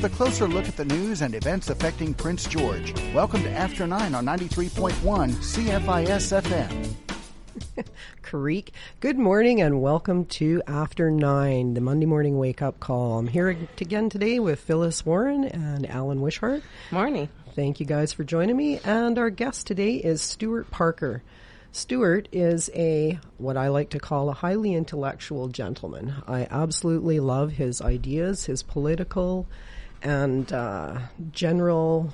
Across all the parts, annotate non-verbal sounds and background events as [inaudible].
with a closer look at the news and events affecting Prince George. Welcome to After 9 on 93.1 CFIS FM. [laughs] Creek. Good morning and welcome to After Nine, the Monday morning wake up call. I'm here again today with Phyllis Warren and Alan Wishart. Morning. Thank you guys for joining me. And our guest today is Stuart Parker. Stuart is a what I like to call a highly intellectual gentleman. I absolutely love his ideas, his political and uh, general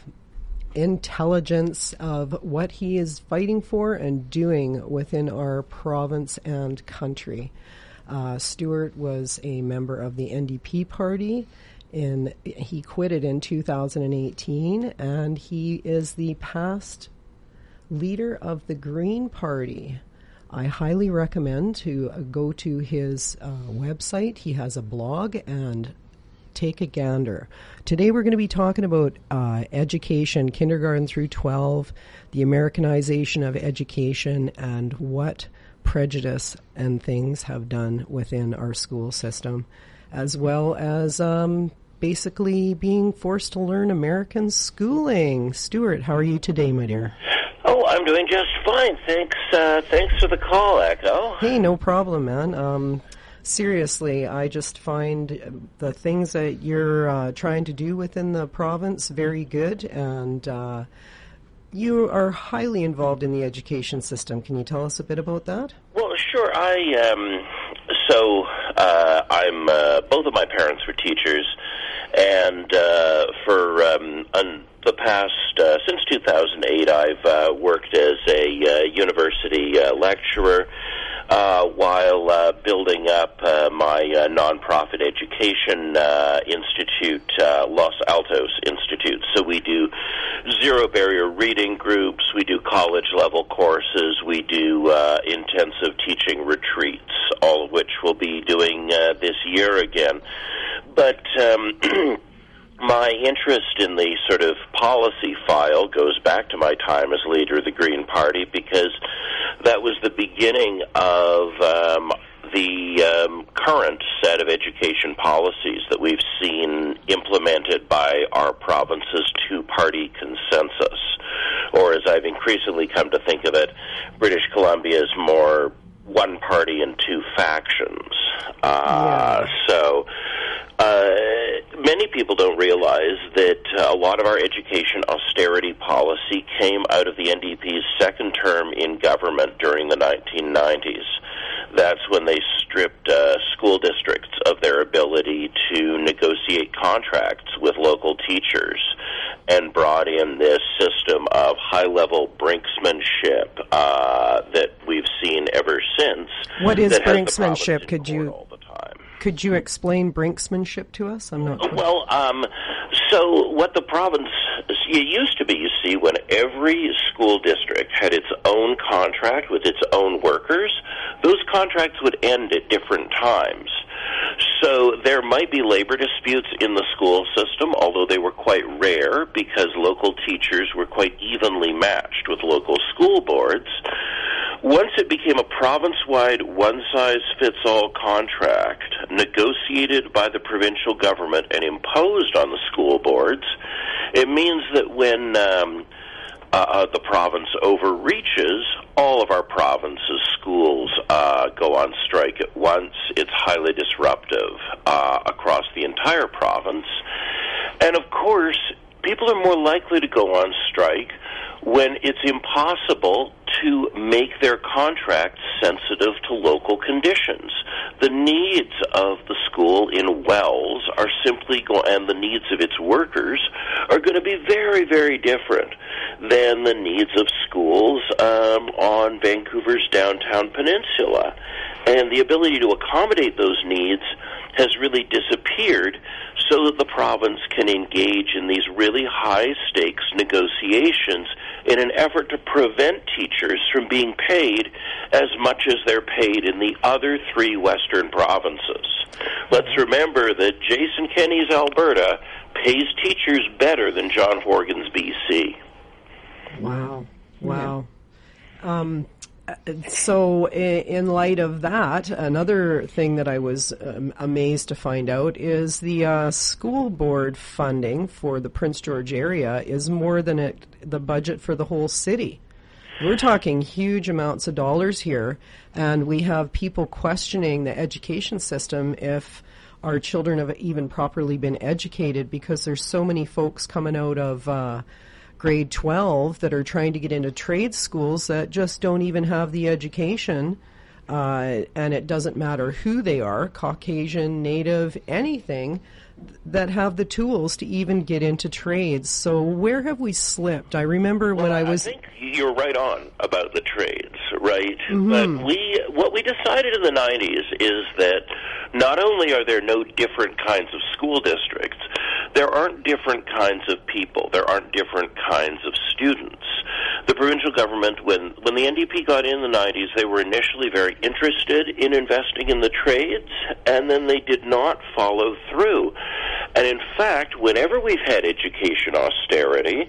intelligence of what he is fighting for and doing within our province and country. Uh, Stuart was a member of the NDP party. In, he quit it in 2018, and he is the past leader of the Green Party. I highly recommend to go to his uh, website. He has a blog and take a gander. Today we're going to be talking about uh, education, kindergarten through 12, the Americanization of education, and what prejudice and things have done within our school system, as well as um, basically being forced to learn American schooling. Stuart, how are you today, my dear? Oh, I'm doing just fine. Thanks. Uh, thanks for the call, Echo. Hey, no problem, man. Um, seriously, I just find the things that you're uh, trying to do within the province very good, and uh, you are highly involved in the education system. Can you tell us a bit about that? Well, sure. I um, so uh, I'm uh, both of my parents were teachers, and uh, for um, un- the past uh, since 2008, I've uh, worked as a uh, university uh, lecturer uh, while uh, building up uh, my uh, nonprofit education uh, institute, uh, Los Altos Institute. So we do zero barrier reading groups, we do college level courses, we do uh, intensive teaching retreats, all of which we'll be doing uh, this year again. But um, [clears throat] my interest in the sort of policy file goes back to my time as leader of the Green Party because that was the beginning of um, the um, current set of education policies that we've seen implemented by our province's two party consensus. Or, as I've increasingly come to think of it, British Columbia's more one party and two factions. Uh, Yeah. So, uh, many people don't realize that uh, a lot of our education austerity policy came out of the NDP's second term in government during the 1990s. That's when they stripped uh, school districts of their ability to negotiate contracts with local teachers and brought in this system of high level brinksmanship uh, that we've seen ever since. What is that has the brinksmanship? Could you- court all the time. Could you explain brinksmanship to us? I'm not. quite- Well, um, so what the province it used to be, you see, when every school district had its own contract with its own workers, those contracts would end at different times. So there might be labor disputes in the school system, although they were quite rare because local teachers were quite evenly matched with local school boards. Once it became a province wide, one size fits all contract negotiated by the provincial government and imposed on the school boards, it means that when um, uh, the province overreaches, all of our province's schools uh, go on strike at once. It's highly disruptive uh, across the entire province. And of course, people are more likely to go on strike when it's impossible to make their contracts sensitive to local conditions. The needs of the school in Wells are simply go and the needs of its workers are going to be very, very different than the needs of schools um, on Vancouver's downtown peninsula. And the ability to accommodate those needs has really disappeared so that the province can engage in these really high stakes negotiations in an effort to prevent teachers from being paid as much as they're paid in the other three western provinces. Let's remember that Jason Kenney's Alberta pays teachers better than John Horgan's BC. Wow. Wow. Um, so, in light of that, another thing that I was um, amazed to find out is the uh, school board funding for the Prince George area is more than it, the budget for the whole city. We're talking huge amounts of dollars here, and we have people questioning the education system if our children have even properly been educated because there's so many folks coming out of. Uh, grade 12 that are trying to get into trade schools that just don't even have the education. Uh, and it doesn't matter who they are Caucasian, Native, anything that have the tools to even get into trades. So where have we slipped? I remember well, when I was. I think you're right on about the trades, right? Mm-hmm. But we, what we decided in the '90s is that not only are there no different kinds of school districts, there aren't different kinds of people. There aren't different kinds of students. The provincial government, when when the NDP got in the '90s, they were initially very interested in investing in the trades, and then they did not follow through. And in fact, whenever we've had education austerity,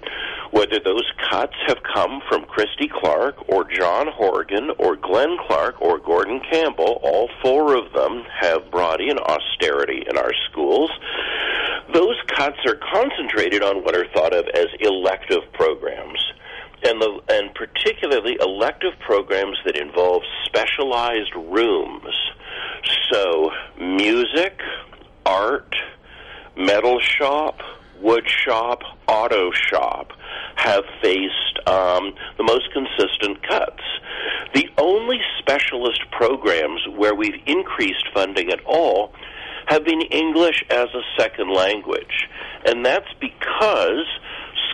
whether those cuts have come from Christy Clark or John Horgan or Glenn Clark or Gordon Campbell, all four of them have brought in austerity in our schools. Those cuts are concentrated on what are thought of as elective programs. And, the, and particularly elective programs that involve specialized rooms. So, music, art, metal shop, wood shop, auto shop have faced um, the most consistent cuts. The only specialist programs where we've increased funding at all have been English as a second language. And that's because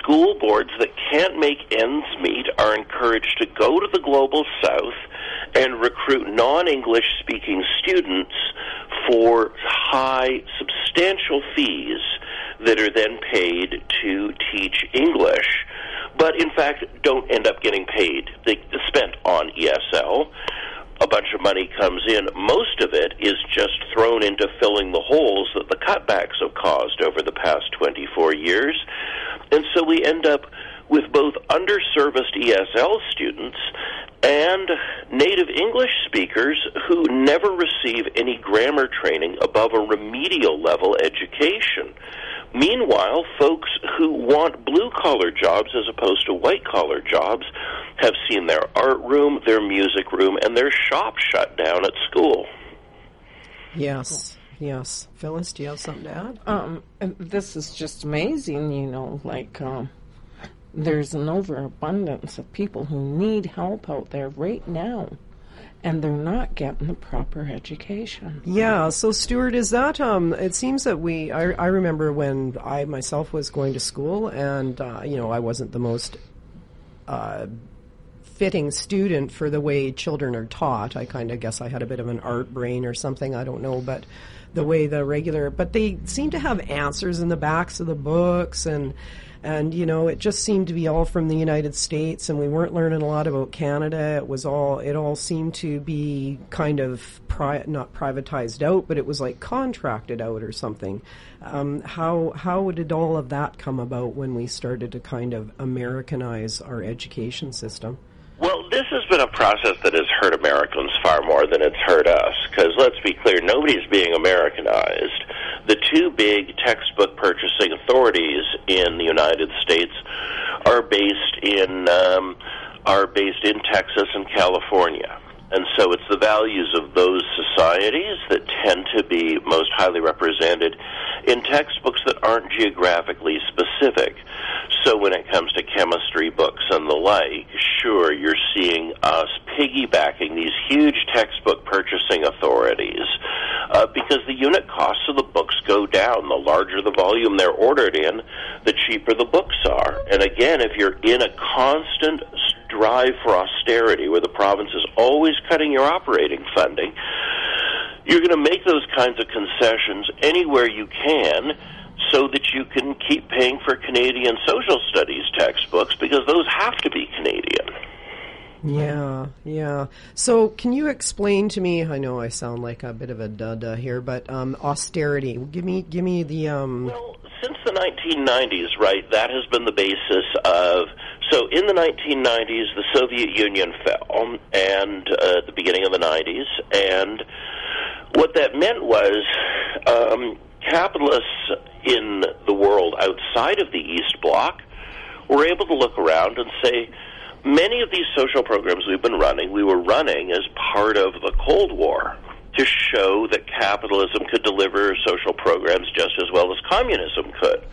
school boards that can't make ends meet are encouraged to go to the global south and recruit non English speaking students for high, substantial fees that are then paid to teach English, but in fact don't end up getting paid. They spent on ESL. A bunch of money comes in. Most of it is just thrown into filling the holes that the cutbacks have caused over the past 24 years. And so we end up with both underserviced ESL students and native English speakers who never receive any grammar training above a remedial level education. Meanwhile, folks who want blue collar jobs as opposed to white collar jobs have seen their art room, their music room, and their shop shut down at school. Yes. Yes. Phyllis, do you have something to add? Um, this is just amazing, you know, like um, there's an overabundance of people who need help out there right now and they're not getting the proper education. Yeah. So, Stuart, is that? Um, it seems that we. I, I remember when I myself was going to school, and uh, you know, I wasn't the most uh, fitting student for the way children are taught. I kind of guess I had a bit of an art brain or something. I don't know, but the way the regular. But they seem to have answers in the backs of the books and and you know it just seemed to be all from the United States, and we weren't learning a lot about Canada. It was all it all seemed to be kind of pri- not privatized out, but it was like contracted out or something. Um, how how did all of that come about when we started to kind of Americanize our education system? Well, this has been a process that has hurt Americans far more than it's hurt us. Because let's be clear, nobody's being Americanized. The two big textbook purchasing authorities in the United States are based in um, are based in Texas and California. And so it's the values of those societies that tend to be most highly represented in textbooks that aren't geographically specific. So when it comes to chemistry books and the like, sure, you're seeing us piggybacking these huge textbook purchasing authorities uh, because the unit costs of the books go down. The larger the volume they're ordered in, the cheaper the books are. And again, if you're in a constant drive for austerity where the province is always cutting your operating funding, you're going to make those kinds of concessions anywhere you can so that you can keep paying for Canadian social studies textbooks because those have to be Canadian. Yeah, yeah. So, can you explain to me? I know I sound like a bit of a dada here, but um, austerity. Give me, give me the. Um... Well, since the 1990s, right? That has been the basis of So in the 1990s, the Soviet Union fell, and uh, the beginning of the 90s, and what that meant was um, capitalists in the world outside of the East Bloc were able to look around and say, many of these social programs we've been running, we were running as part of the Cold War to show that capitalism could deliver social programs just as well as communism could.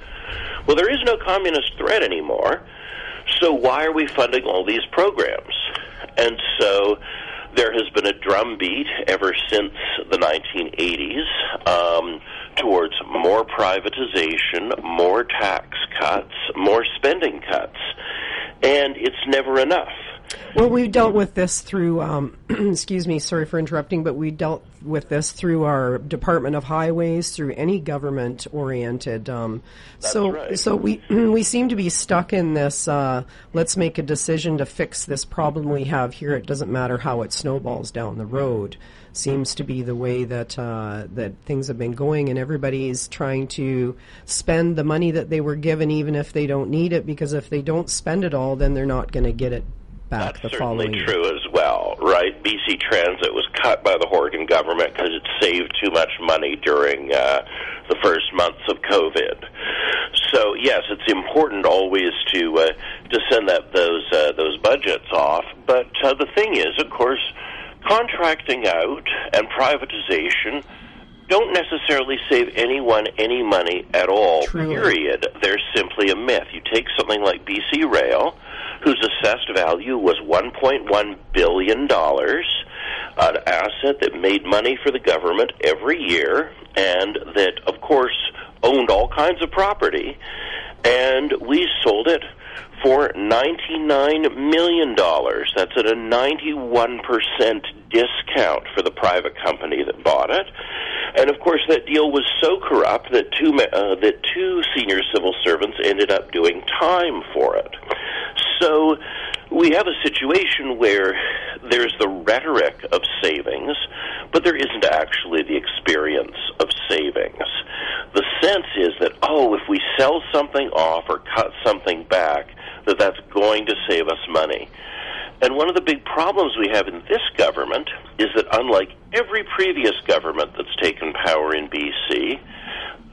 Well, there is no communist threat anymore, so why are we funding all these programs? And so there has been a drumbeat ever since the 1980s um, towards more privatization, more tax cuts, more spending cuts, and it's never enough. Well, we dealt with this through, um, [clears throat] excuse me, sorry for interrupting, but we dealt with this through our Department of Highways, through any government oriented. Um, so, right. so we [clears throat] we seem to be stuck in this. Uh, let's make a decision to fix this problem we have here. It doesn't matter how it snowballs down the road. Seems to be the way that uh, that things have been going, and everybody's trying to spend the money that they were given, even if they don't need it, because if they don't spend it all, then they're not going to get it back That's the certainly following year. true as well, right? BC Transit was cut by the Horgan government because it saved too much money during uh, the first months of COVID. So yes, it's important always to uh, to send that those uh, those budgets off. But uh, the thing is, of course, contracting out and privatization don't necessarily save anyone any money at all. Truly. Period. They're simply a myth. You take something like BC Rail, whose assessed value was 1.1 billion dollars, an asset that made money for the government every year, and that, of course, owned all kinds of property, and we sold it for $99 million. That's at a 91% discount for the private company that bought it. And of course, that deal was so corrupt that two, uh, that two senior civil servants ended up doing time for it. So we have a situation where there's the rhetoric of savings, but there isn't actually the experience of savings. The sense is that, oh, if we sell something off or cut something back, that that's going to save us money. And one of the big problems we have in this government is that unlike every previous government that's taken power in BC,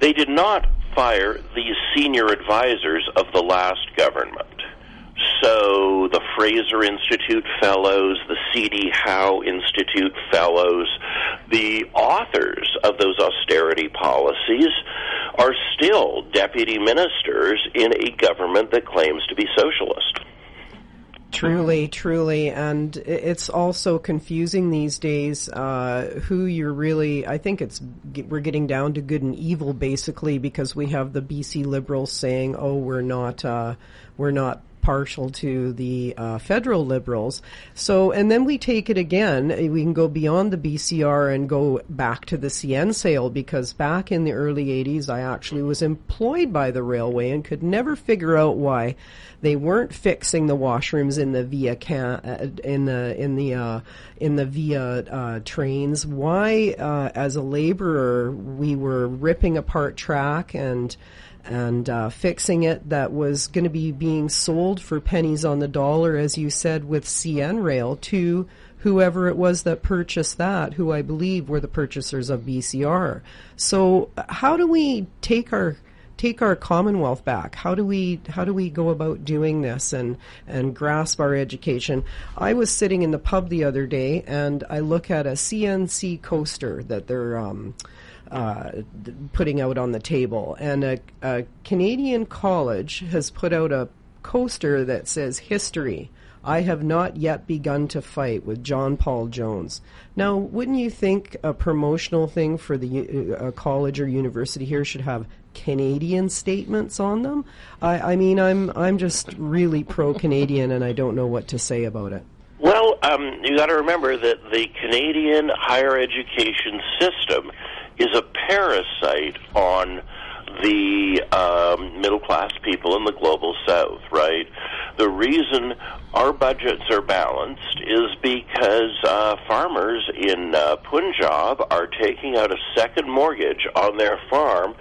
they did not fire these senior advisors of the last government. So the Fraser Institute Fellows, the C.D. Howe Institute Fellows, the authors of those austerity policies are still deputy ministers in a government that claims to be socialist. Truly, truly, and it's also confusing these days uh, who you're really. I think it's we're getting down to good and evil basically because we have the BC Liberals saying, "Oh, we're not, uh, we're not." Partial to the uh, federal liberals so and then we take it again we can go beyond the bcr and go back to the cn sale because back in the early 80s i actually was employed by the railway and could never figure out why they weren't fixing the washrooms in the via can uh, in the in the uh, in the via uh, trains. Why, uh, as a laborer, we were ripping apart track and and uh, fixing it that was going to be being sold for pennies on the dollar, as you said, with CN Rail to whoever it was that purchased that, who I believe were the purchasers of BCR. So, how do we take our take our commonwealth back how do we how do we go about doing this and and grasp our education i was sitting in the pub the other day and i look at a cnc coaster that they're um uh, putting out on the table and a, a canadian college has put out a coaster that says history I have not yet begun to fight with John Paul Jones. Now, wouldn't you think a promotional thing for the uh, college or university here should have Canadian statements on them? I, I mean, I'm I'm just really pro Canadian, and I don't know what to say about it. Well, um, you got to remember that the Canadian higher education system is a parasite on the um, middle class people in the global south, right? The reason our budgets are balanced is because uh, farmers in uh, Punjab are taking out a second mortgage on their farm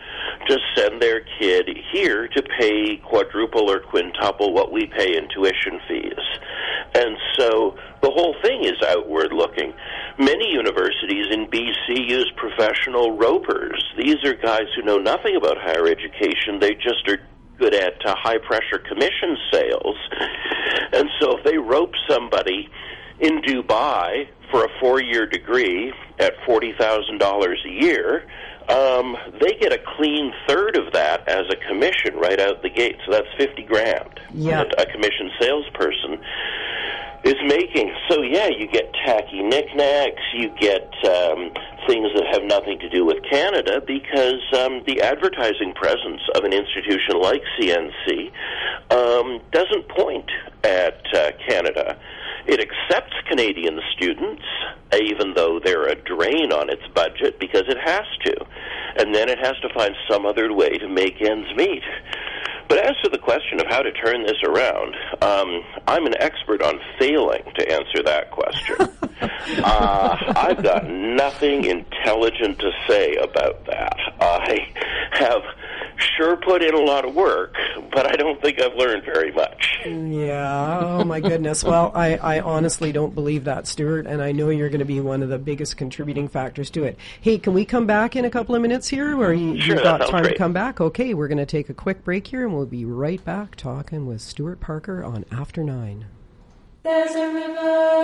to send their kid here to pay quadruple or quintuple what we pay in tuition fees. And so the whole thing is outward looking. Many universities in BC use professional ropers. These are guys who know nothing about higher education. They just are good at uh, high pressure commission sales. And so if they rope somebody in Dubai for a four year degree at $40,000 a year, um, they get a clean third of that as a commission right out the gate. So that's 50 grand. Yeah. A commission salesperson is making. So yeah, you get tacky knickknacks, you get um, things that have nothing to do with Canada because um, the advertising presence of an institution like CNC um, doesn't point at uh, Canada. It accepts Canadian students, even though they're a drain on its budget, because it has to. And then it has to find some other way to make ends meet. But as to the question of how to turn this around, um, I'm an expert on failing to answer that question. [laughs] uh, I've got nothing intelligent to say about that. I have sure put in a lot of work, but I don't think I've learned very much. Yeah. Oh my goodness. Well, I, I honestly don't believe that, Stuart, and I know you're going to be one of the biggest contributing factors to it. Hey, can we come back in a couple of minutes here, or you, Sure, you've got sounds time to come back? Okay, we're going to take a quick break here, and we'll be right back talking with Stuart Parker on After Nine. There's a river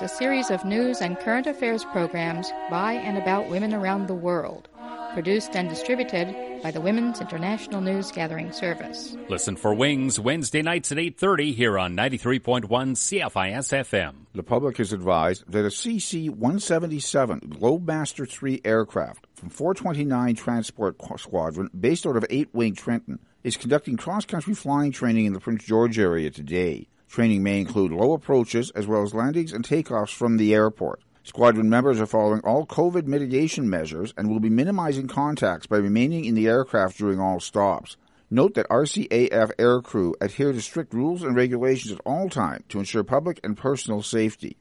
Wings, a series of news and current affairs programs by and about women around the world. Produced and distributed by the Women's International News Gathering Service. Listen for Wings Wednesday nights at 8:30 here on 93.1 CFIS FM. The public is advised that a CC-177 Globemaster III aircraft from 429 Transport Squadron, based out of 8 Wing Trenton, is conducting cross-country flying training in the Prince George area today. Training may include low approaches as well as landings and takeoffs from the airport. Squadron members are following all COVID mitigation measures and will be minimizing contacts by remaining in the aircraft during all stops. Note that RCAF aircrew adhere to strict rules and regulations at all times to ensure public and personal safety.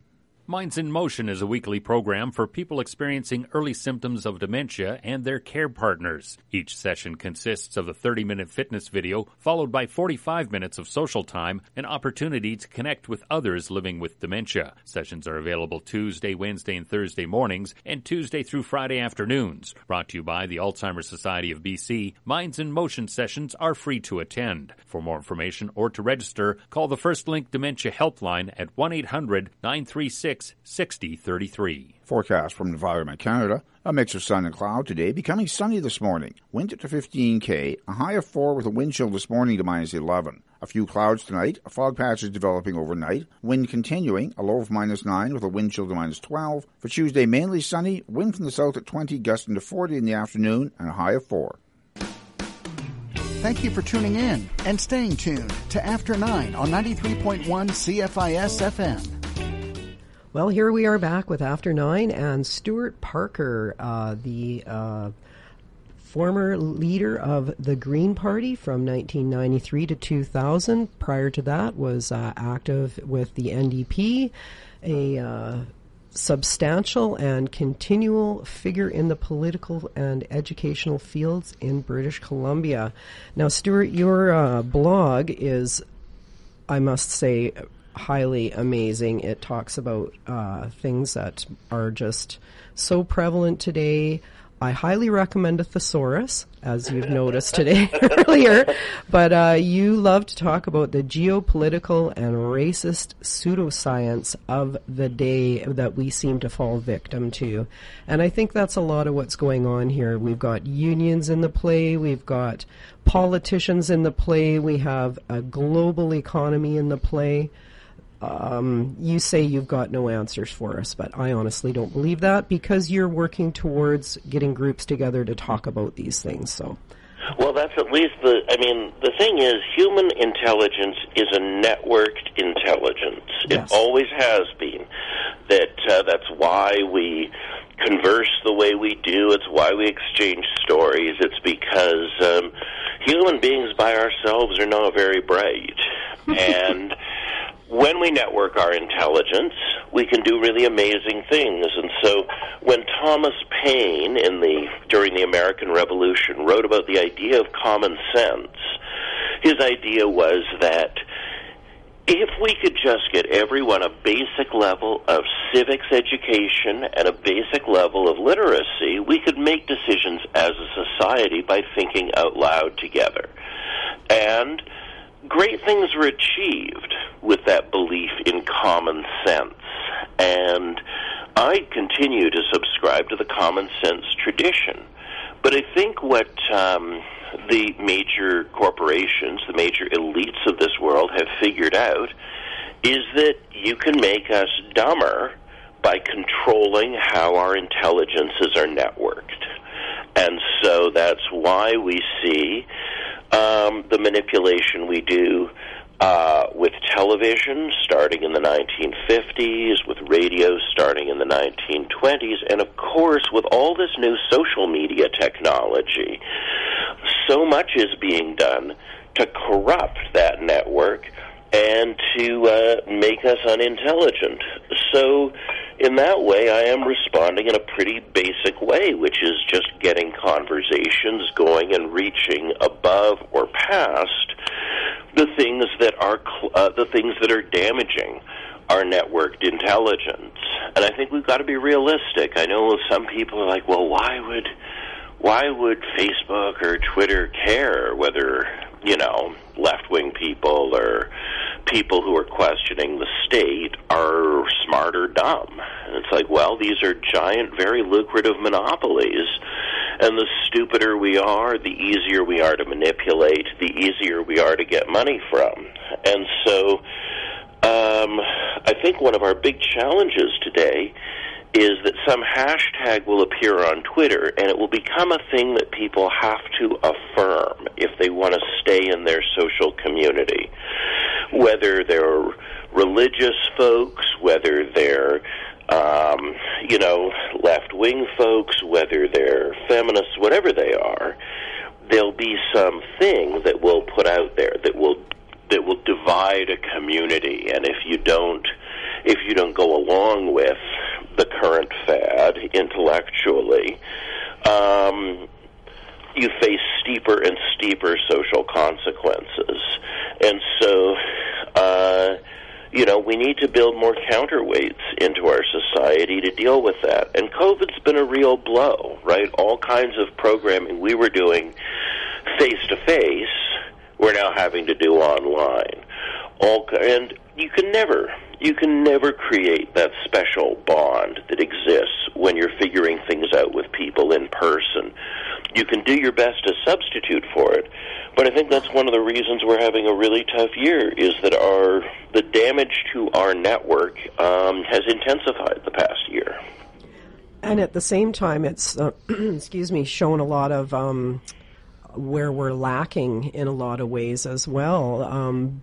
Minds in Motion is a weekly program for people experiencing early symptoms of dementia and their care partners. Each session consists of a 30 minute fitness video, followed by 45 minutes of social time, an opportunity to connect with others living with dementia. Sessions are available Tuesday, Wednesday, and Thursday mornings, and Tuesday through Friday afternoons. Brought to you by the Alzheimer's Society of BC, Minds in Motion sessions are free to attend. For more information or to register, call the First Link Dementia Helpline at 1 800 936 6033. Forecast from Environment Canada. A mix of sun and cloud today, becoming sunny this morning. Wind to 15k, a high of 4 with a wind chill this morning to minus 11. A few clouds tonight, a fog patch is developing overnight. Wind continuing, a low of minus 9 with a wind chill to minus 12. For Tuesday, mainly sunny, wind from the south at 20, gusting to 40 in the afternoon, and a high of 4. Thank you for tuning in and staying tuned to After 9 on 93.1 CFIS FM. Well, here we are back with After Nine and Stuart Parker, uh, the uh, former leader of the Green Party from 1993 to 2000. Prior to that, was uh, active with the NDP, a uh, substantial and continual figure in the political and educational fields in British Columbia. Now, Stuart, your uh, blog is I must say, highly amazing. It talks about uh, things that are just so prevalent today. I highly recommend a thesaurus, as you've noticed today [laughs] earlier. But uh, you love to talk about the geopolitical and racist pseudoscience of the day that we seem to fall victim to. And I think that's a lot of what's going on here. We've got unions in the play, we've got politicians in the play, we have a global economy in the play. Um, you say you've got no answers for us, but I honestly don't believe that because you're working towards getting groups together to talk about these things. So, Well, that's at least the. I mean, the thing is, human intelligence is a networked intelligence. Yes. It always has been. That uh, that's why we converse the way we do. It's why we exchange stories. It's because um, human beings by ourselves are not very bright, [laughs] and when we network our intelligence, we can do really amazing things. And so, when Thomas Paine in the during the American Revolution wrote about the idea of common sense, his idea was that if we could just get everyone a basic level of civics education and a basic level of literacy, we could make decisions as a society by thinking out loud together. And great things were achieved with that belief in common sense. And I continue to subscribe to the common sense tradition. But I think what um, the major corporations, the major elites of this world have figured out is that you can make us dumber by controlling how our intelligences are networked. And so that's why we see um, the manipulation we do uh, with television starting in the 1950s, with radio starting in the 1920s, and of course with all this new social media technology. So much is being done to corrupt that network and to uh, make us unintelligent. So, in that way, I am responding in a pretty basic way, which is just getting conversations going and reaching above or past the things that are uh, the things that are damaging our networked intelligence. And I think we've got to be realistic. I know some people are like, "Well, why would why would Facebook or Twitter care whether you know left wing people or people who are questioning the state are smart or dumb?" And it's like, well, these are giant, very lucrative monopolies. And the stupider we are, the easier we are to manipulate, the easier we are to get money from. And so um, I think one of our big challenges today is that some hashtag will appear on Twitter and it will become a thing that people have to affirm if they want to stay in their social community. Whether they're religious folks, whether they're um, you know, left wing folks, whether they're feminists, whatever they are, there'll be some thing that we'll put out there that will that will divide a community. And if you don't if you don't go along with the current fad intellectually um, you face steeper and steeper social consequences. And so uh, you know we need to build more counterweights into our society to deal with that. And covid's been a real blow right? All kinds of programming we were doing face to face we're now having to do online. All and you can never you can never create that special bond that exists when you're figuring things out with people in person. You can do your best to substitute for it, but I think that's one of the reasons we're having a really tough year is that our the damage to our network um, has intensified the past year. And at the same time, it's uh, [clears throat] excuse me, shown a lot of um, where we're lacking in a lot of ways as well. Um,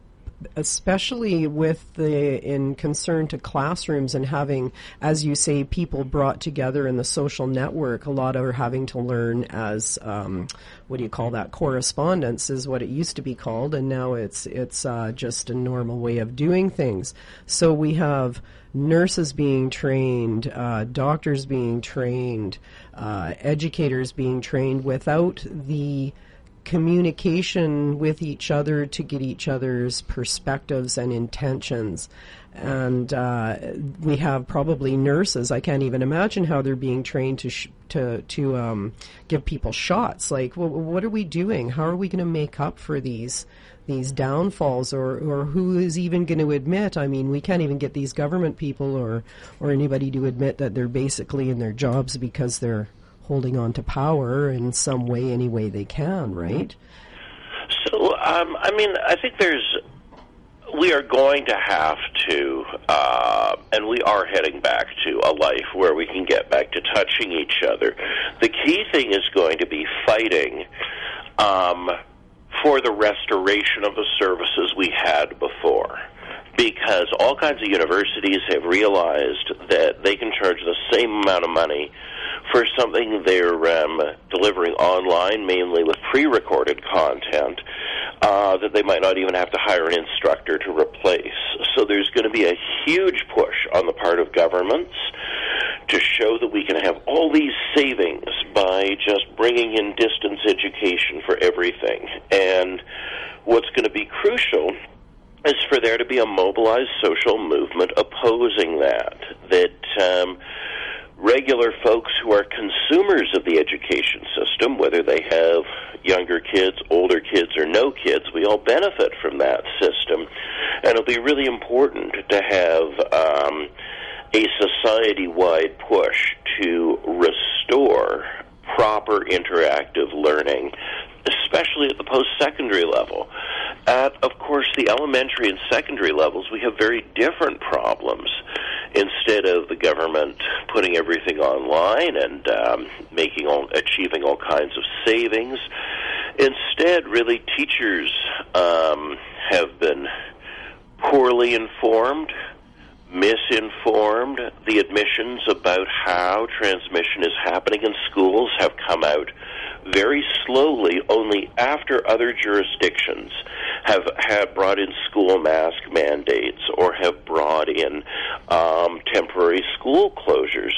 especially with the in concern to classrooms and having, as you say, people brought together in the social network. A lot of are having to learn as um, what do you call that? Correspondence is what it used to be called, and now it's it's uh, just a normal way of doing things. So we have nurses being trained, uh, doctors being trained, uh, educators being trained without the communication with each other to get each other's perspectives and intentions. And uh, we have probably nurses. I can't even imagine how they're being trained to sh- to to um, give people shots. Like, well, what are we doing? How are we going to make up for these these downfalls, or or who is even going to admit? I mean, we can't even get these government people or or anybody to admit that they're basically in their jobs because they're holding on to power in some way, any way they can, right? So, um, I mean, I think there's we are going to have to, uh, and we are heading back to a life where we can get back to touching each other. The key thing is going to be fighting um, for the restoration of the services we had before. Because all kinds of universities have realized that they can charge the same amount of money for something they're um, delivering online, mainly with pre-recorded content, uh, that they might not even have to hire an instructor to replace. So there's going to be a huge push on the part of governments to show that we can have all these savings by just bringing in distance education for everything. And what's going to be crucial is for there to be a mobilized social movement opposing that. That um, regular folks who are consumers of the education system, whether they have younger kids, older kids, or no kids, we all benefit from that system. And it'll be really important to have um, a society wide push to restore proper interactive learning especially at the post secondary level. At, of course, the elementary and secondary levels, we have very different problems. Instead of the government putting everything online and um, making all, achieving all kinds of savings, instead, really, teachers um, have been poorly informed, misinformed. The admissions about how transmission is happening in schools have come out very slowly only after other jurisdictions have have brought in school mask mandates or have brought in um, temporary school closures.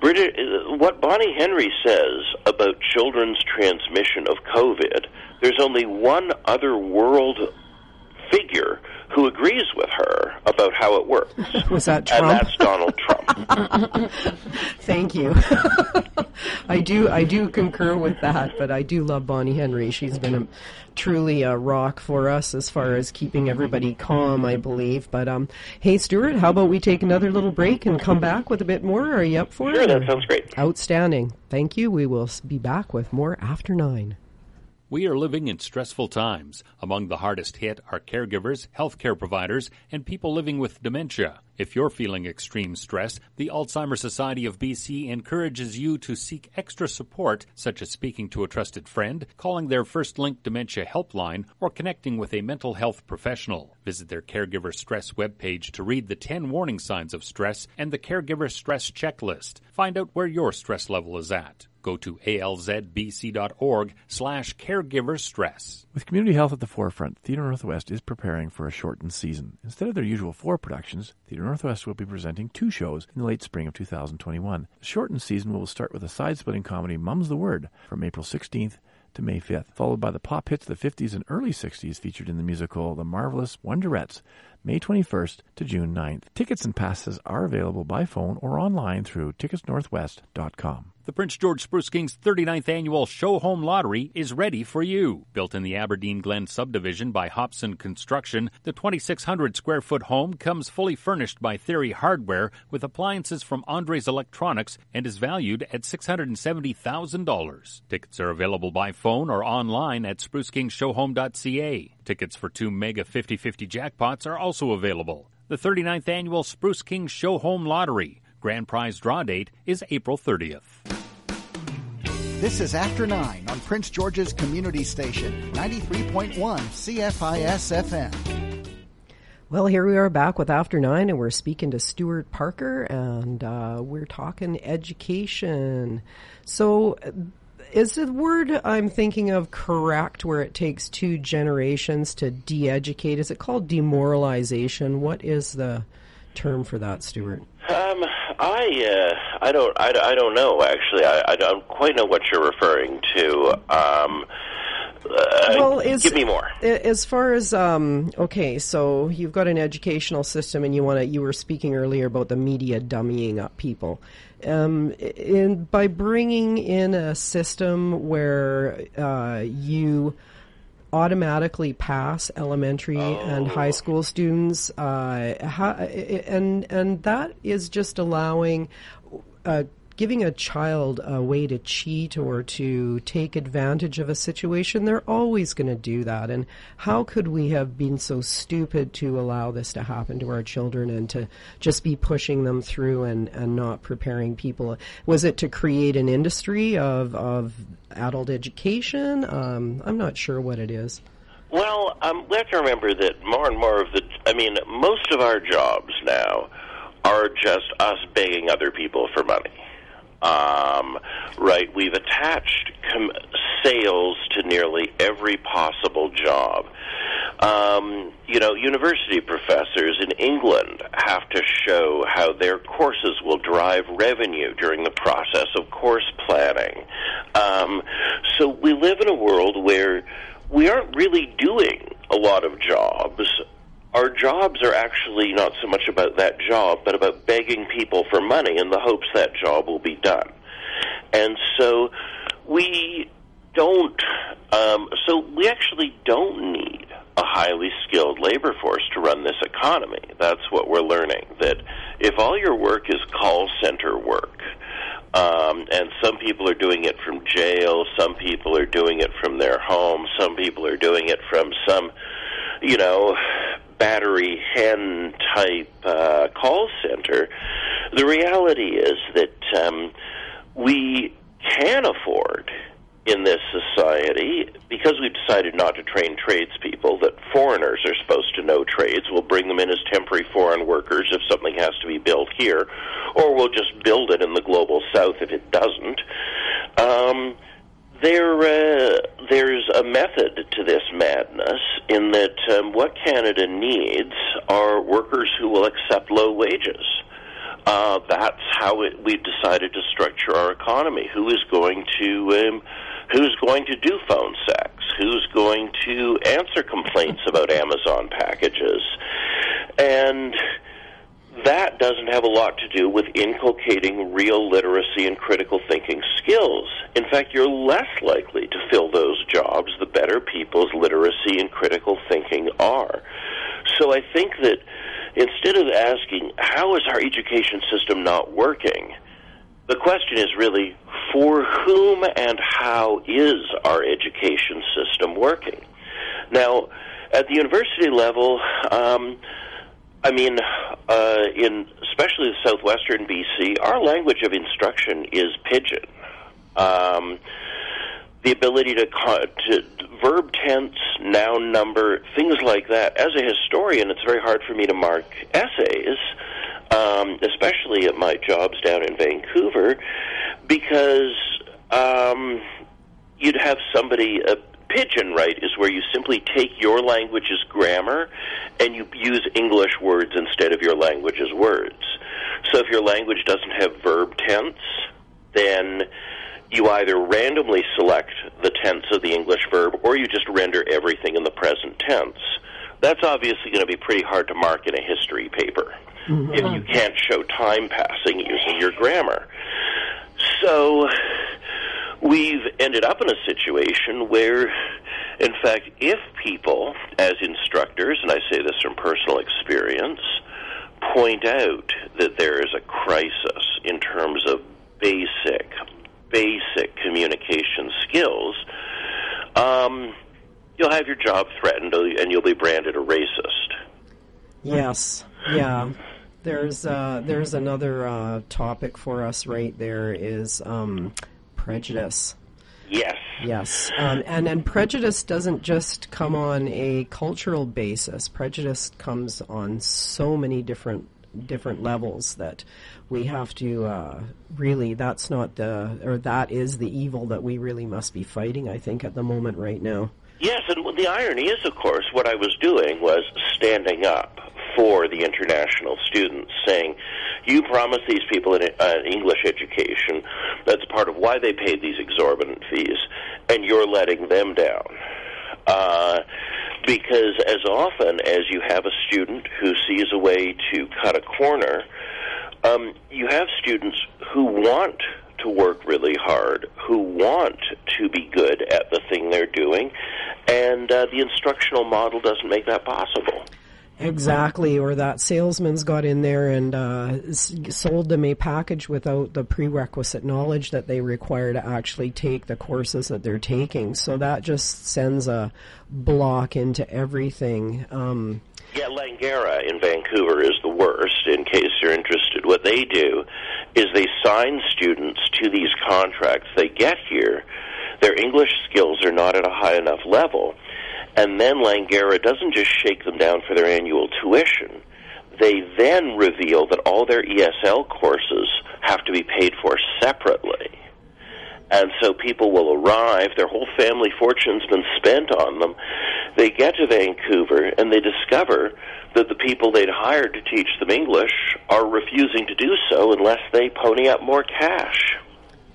Brit- what Bonnie Henry says about children's transmission of COVID, there's only one other world figure who agrees with her about how it works. [laughs] Was that Trump? And that's Donald Trump. [laughs] Thank you. [laughs] I do I do concur with that, but I do love Bonnie Henry. She's been a, truly a rock for us as far as keeping everybody calm, I believe. But um, hey, Stuart, how about we take another little break and come back with a bit more? Are you up for sure, it? Sure, that sounds great. Outstanding. Thank you. We will be back with more after nine. We are living in stressful times. Among the hardest hit are caregivers, healthcare providers, and people living with dementia. If you're feeling extreme stress, the Alzheimer's Society of BC encourages you to seek extra support, such as speaking to a trusted friend, calling their First Link Dementia Helpline, or connecting with a mental health professional. Visit their Caregiver Stress webpage to read the 10 warning signs of stress and the Caregiver Stress Checklist. Find out where your stress level is at. Go to alzbc.org slash caregiver stress. With community health at the forefront, Theatre Northwest is preparing for a shortened season. Instead of their usual four productions, Theatre Northwest will be presenting two shows in the late spring of 2021. The shortened season will start with a side-splitting comedy, Mum's the Word, from April 16th to May 5th, followed by the pop hits of the 50s and early 60s featured in the musical The Marvelous Wonderettes, May 21st to June 9th. Tickets and passes are available by phone or online through ticketsnorthwest.com. The Prince George Spruce Kings 39th annual Show Home Lottery is ready for you. Built in the Aberdeen Glen subdivision by Hobson Construction, the 2,600 square foot home comes fully furnished by Theory Hardware with appliances from Andres Electronics and is valued at $670,000. Tickets are available by phone or online at sprucekingsshowhome.ca. Tickets for two Mega 50 50 jackpots are also available. The 39th annual Spruce Kings Show Home Lottery. Grand prize draw date is April 30th. This is After 9 on Prince George's Community Station, 93.1 CFIS FM. Well, here we are back with After Nine, and we're speaking to Stuart Parker, and uh, we're talking education. So, is the word I'm thinking of correct where it takes two generations to de educate? Is it called demoralization? What is the term for that, Stuart? Um, I uh, I don't I, I don't know actually. I, I don't quite know what you're referring to. Um, uh, well, is, give me more. As far as um, okay, so you've got an educational system, and you want to. You were speaking earlier about the media dummying up people. Um, in by bringing in a system where uh, you automatically pass elementary oh. and high school students, uh, ha- and and that is just allowing. Uh, giving a child a way to cheat or to take advantage of a situation, they're always going to do that. And how could we have been so stupid to allow this to happen to our children and to just be pushing them through and, and not preparing people? Was it to create an industry of, of adult education? Um, I'm not sure what it is. Well, um, we have to remember that more and more of the, I mean, most of our jobs now are just us begging other people for money. Um, right? We've attached com- sales to nearly every possible job. Um, you know, university professors in England have to show how their courses will drive revenue during the process of course planning. Um, so we live in a world where we aren't really doing a lot of jobs. Our jobs are actually not so much about that job, but about begging people for money in the hopes that job will be done. And so we don't, um, so we actually don't need a highly skilled labor force to run this economy. That's what we're learning. That if all your work is call center work, um, and some people are doing it from jail, some people are doing it from their home, some people are doing it from some, you know, battery hen type uh, call center. The reality is that um, we can afford in this society, because we've decided not to train tradespeople, that foreigners are supposed to know trades. We'll bring them in as temporary foreign workers if something has to be built here, or we'll just build it in the global south if it doesn't. Um, there, uh, there's a method to this madness in that um, what Canada needs are workers who will accept low wages. Uh, that's how it, we've decided to structure our economy. Who is going to um, who's going to do phone sex? Who's going to answer complaints about [laughs] Amazon packages? And that doesn't have a lot to do with inculcating real literacy and critical thinking skills. In fact, you're less likely to fill those jobs the better people's literacy and critical thinking are. So I think that instead of asking, how is our education system not working? The question is really, for whom and how is our education system working? Now, at the university level, um, I mean, uh, in especially the southwestern BC, our language of instruction is pidgin. Um, the ability to, to verb tense, noun number, things like that. As a historian, it's very hard for me to mark essays, um, especially at my jobs down in Vancouver, because um, you'd have somebody. Uh, Pidgin, right, is where you simply take your language's grammar and you use English words instead of your language's words. So if your language doesn't have verb tense, then you either randomly select the tense of the English verb or you just render everything in the present tense. That's obviously going to be pretty hard to mark in a history paper mm-hmm. if you can't show time passing using your grammar. So we've ended up in a situation where, in fact, if people, as instructors, and I say this from personal experience, point out that there is a crisis in terms of basic, basic communication skills, um, you'll have your job threatened and you'll be branded a racist. Yes, yeah. There's uh, there's another uh, topic for us right there is um, prejudice. Yes. Yes. Um, and, and prejudice doesn't just come on a cultural basis. Prejudice comes on so many different different levels that we have to uh, really that's not the or that is the evil that we really must be fighting i think at the moment right now yes and the irony is of course what i was doing was standing up for the international students, saying, "You promised these people an, an English education. That's part of why they paid these exorbitant fees, and you're letting them down." Uh, because as often as you have a student who sees a way to cut a corner, um, you have students who want to work really hard, who want to be good at the thing they're doing, and uh, the instructional model doesn't make that possible. Exactly, or that salesman's got in there and uh, sold them a package without the prerequisite knowledge that they require to actually take the courses that they're taking. So that just sends a block into everything. Um, yeah, Langara in Vancouver is the worst. In case you're interested, what they do is they sign students to these contracts. They get here, their English skills are not at a high enough level And then Langara doesn't just shake them down for their annual tuition. They then reveal that all their ESL courses have to be paid for separately. And so people will arrive, their whole family fortune's been spent on them. They get to Vancouver and they discover that the people they'd hired to teach them English are refusing to do so unless they pony up more cash.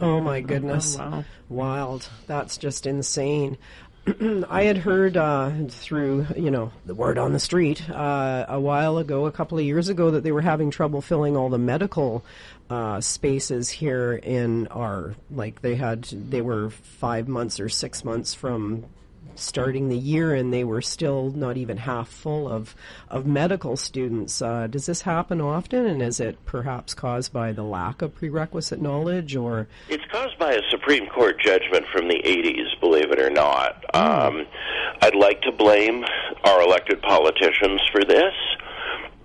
Oh my goodness. Oh, wow. Wild. That's just insane. [clears throat] I had heard uh, through, you know, the word on the street uh, a while ago, a couple of years ago, that they were having trouble filling all the medical uh, spaces here in our, like they had, they were five months or six months from starting the year and they were still not even half full of, of medical students. Uh, does this happen often and is it perhaps caused by the lack of prerequisite knowledge or? It's caused by a Supreme Court judgment from the 80s, believe it or not. Um, I'd like to blame our elected politicians for this,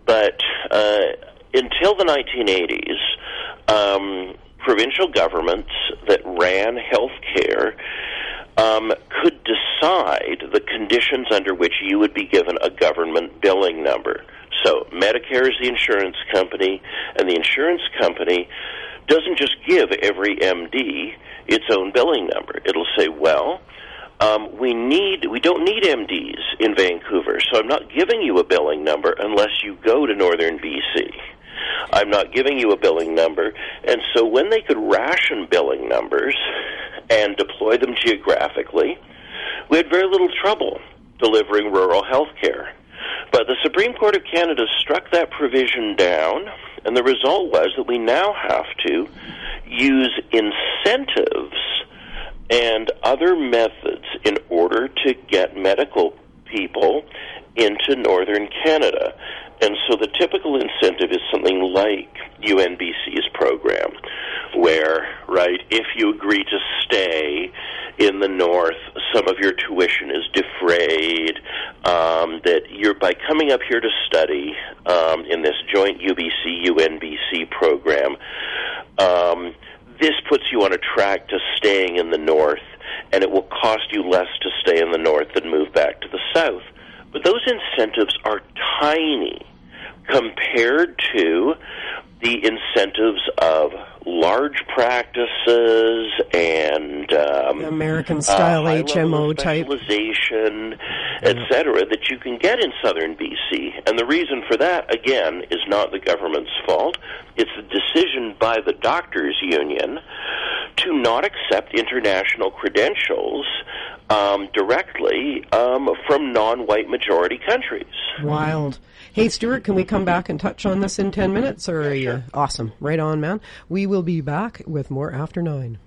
but uh, until the 1980s, um, provincial governments that ran health care um, could decide the conditions under which you would be given a government billing number. So Medicare is the insurance company, and the insurance company doesn't just give every MD its own billing number. It'll say, well, um, we need we don't need MDs in Vancouver, so I'm not giving you a billing number unless you go to northern BC. I'm not giving you a billing number, and so when they could ration billing numbers and deploy them geographically, we had very little trouble delivering rural health care. But the Supreme Court of Canada struck that provision down, and the result was that we now have to use incentives and other methods in order to get medical people into northern Canada. And so the typical incentive is something like UNBC's program, where, right, if you agree to stay in the north, some of your tuition is defrayed, um, that you're, by coming up here to study um, in this joint UBC UNBC program, um, this puts you on a track to staying in the north, and it will cost you less to stay in the north than move back to the south. But those incentives are tiny compared to the incentives of large practices and um, American style uh, HMO type. specialization, et cetera, that you can get in southern BC. And the reason for that, again, is not the government's fault. It's the decision by the doctors' union to not accept international credentials um, directly um, from non-white majority countries. Wild. Hey, Stuart, can we come back and touch on this in 10 minutes? Or are you awesome? Right on, man. We will be back with more after 9.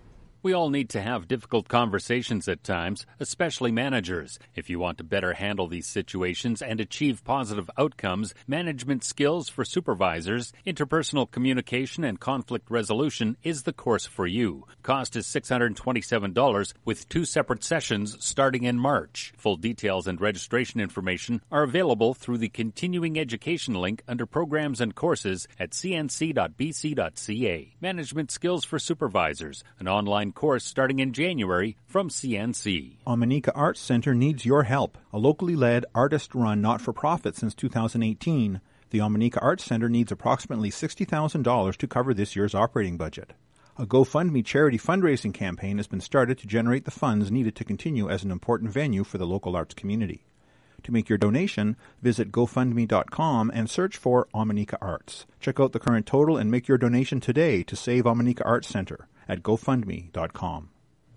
We all need to have difficult conversations at times, especially managers. If you want to better handle these situations and achieve positive outcomes, management skills for supervisors, interpersonal communication, and conflict resolution is the course for you. Cost is $627 with two separate sessions starting in March. Full details and registration information are available through the continuing education link under programs and courses at cnc.bc.ca. Management skills for supervisors, an online course starting in January from CNC. Omineca Arts Center needs your help. A locally led, artist run not for profit since 2018, the Omineca Arts Center needs approximately $60,000 to cover this year's operating budget. A GoFundMe charity fundraising campaign has been started to generate the funds needed to continue as an important venue for the local arts community. To make your donation, visit GoFundMe.com and search for Omineca Arts. Check out the current total and make your donation today to save Omineca Arts Center at GoFundMe.com.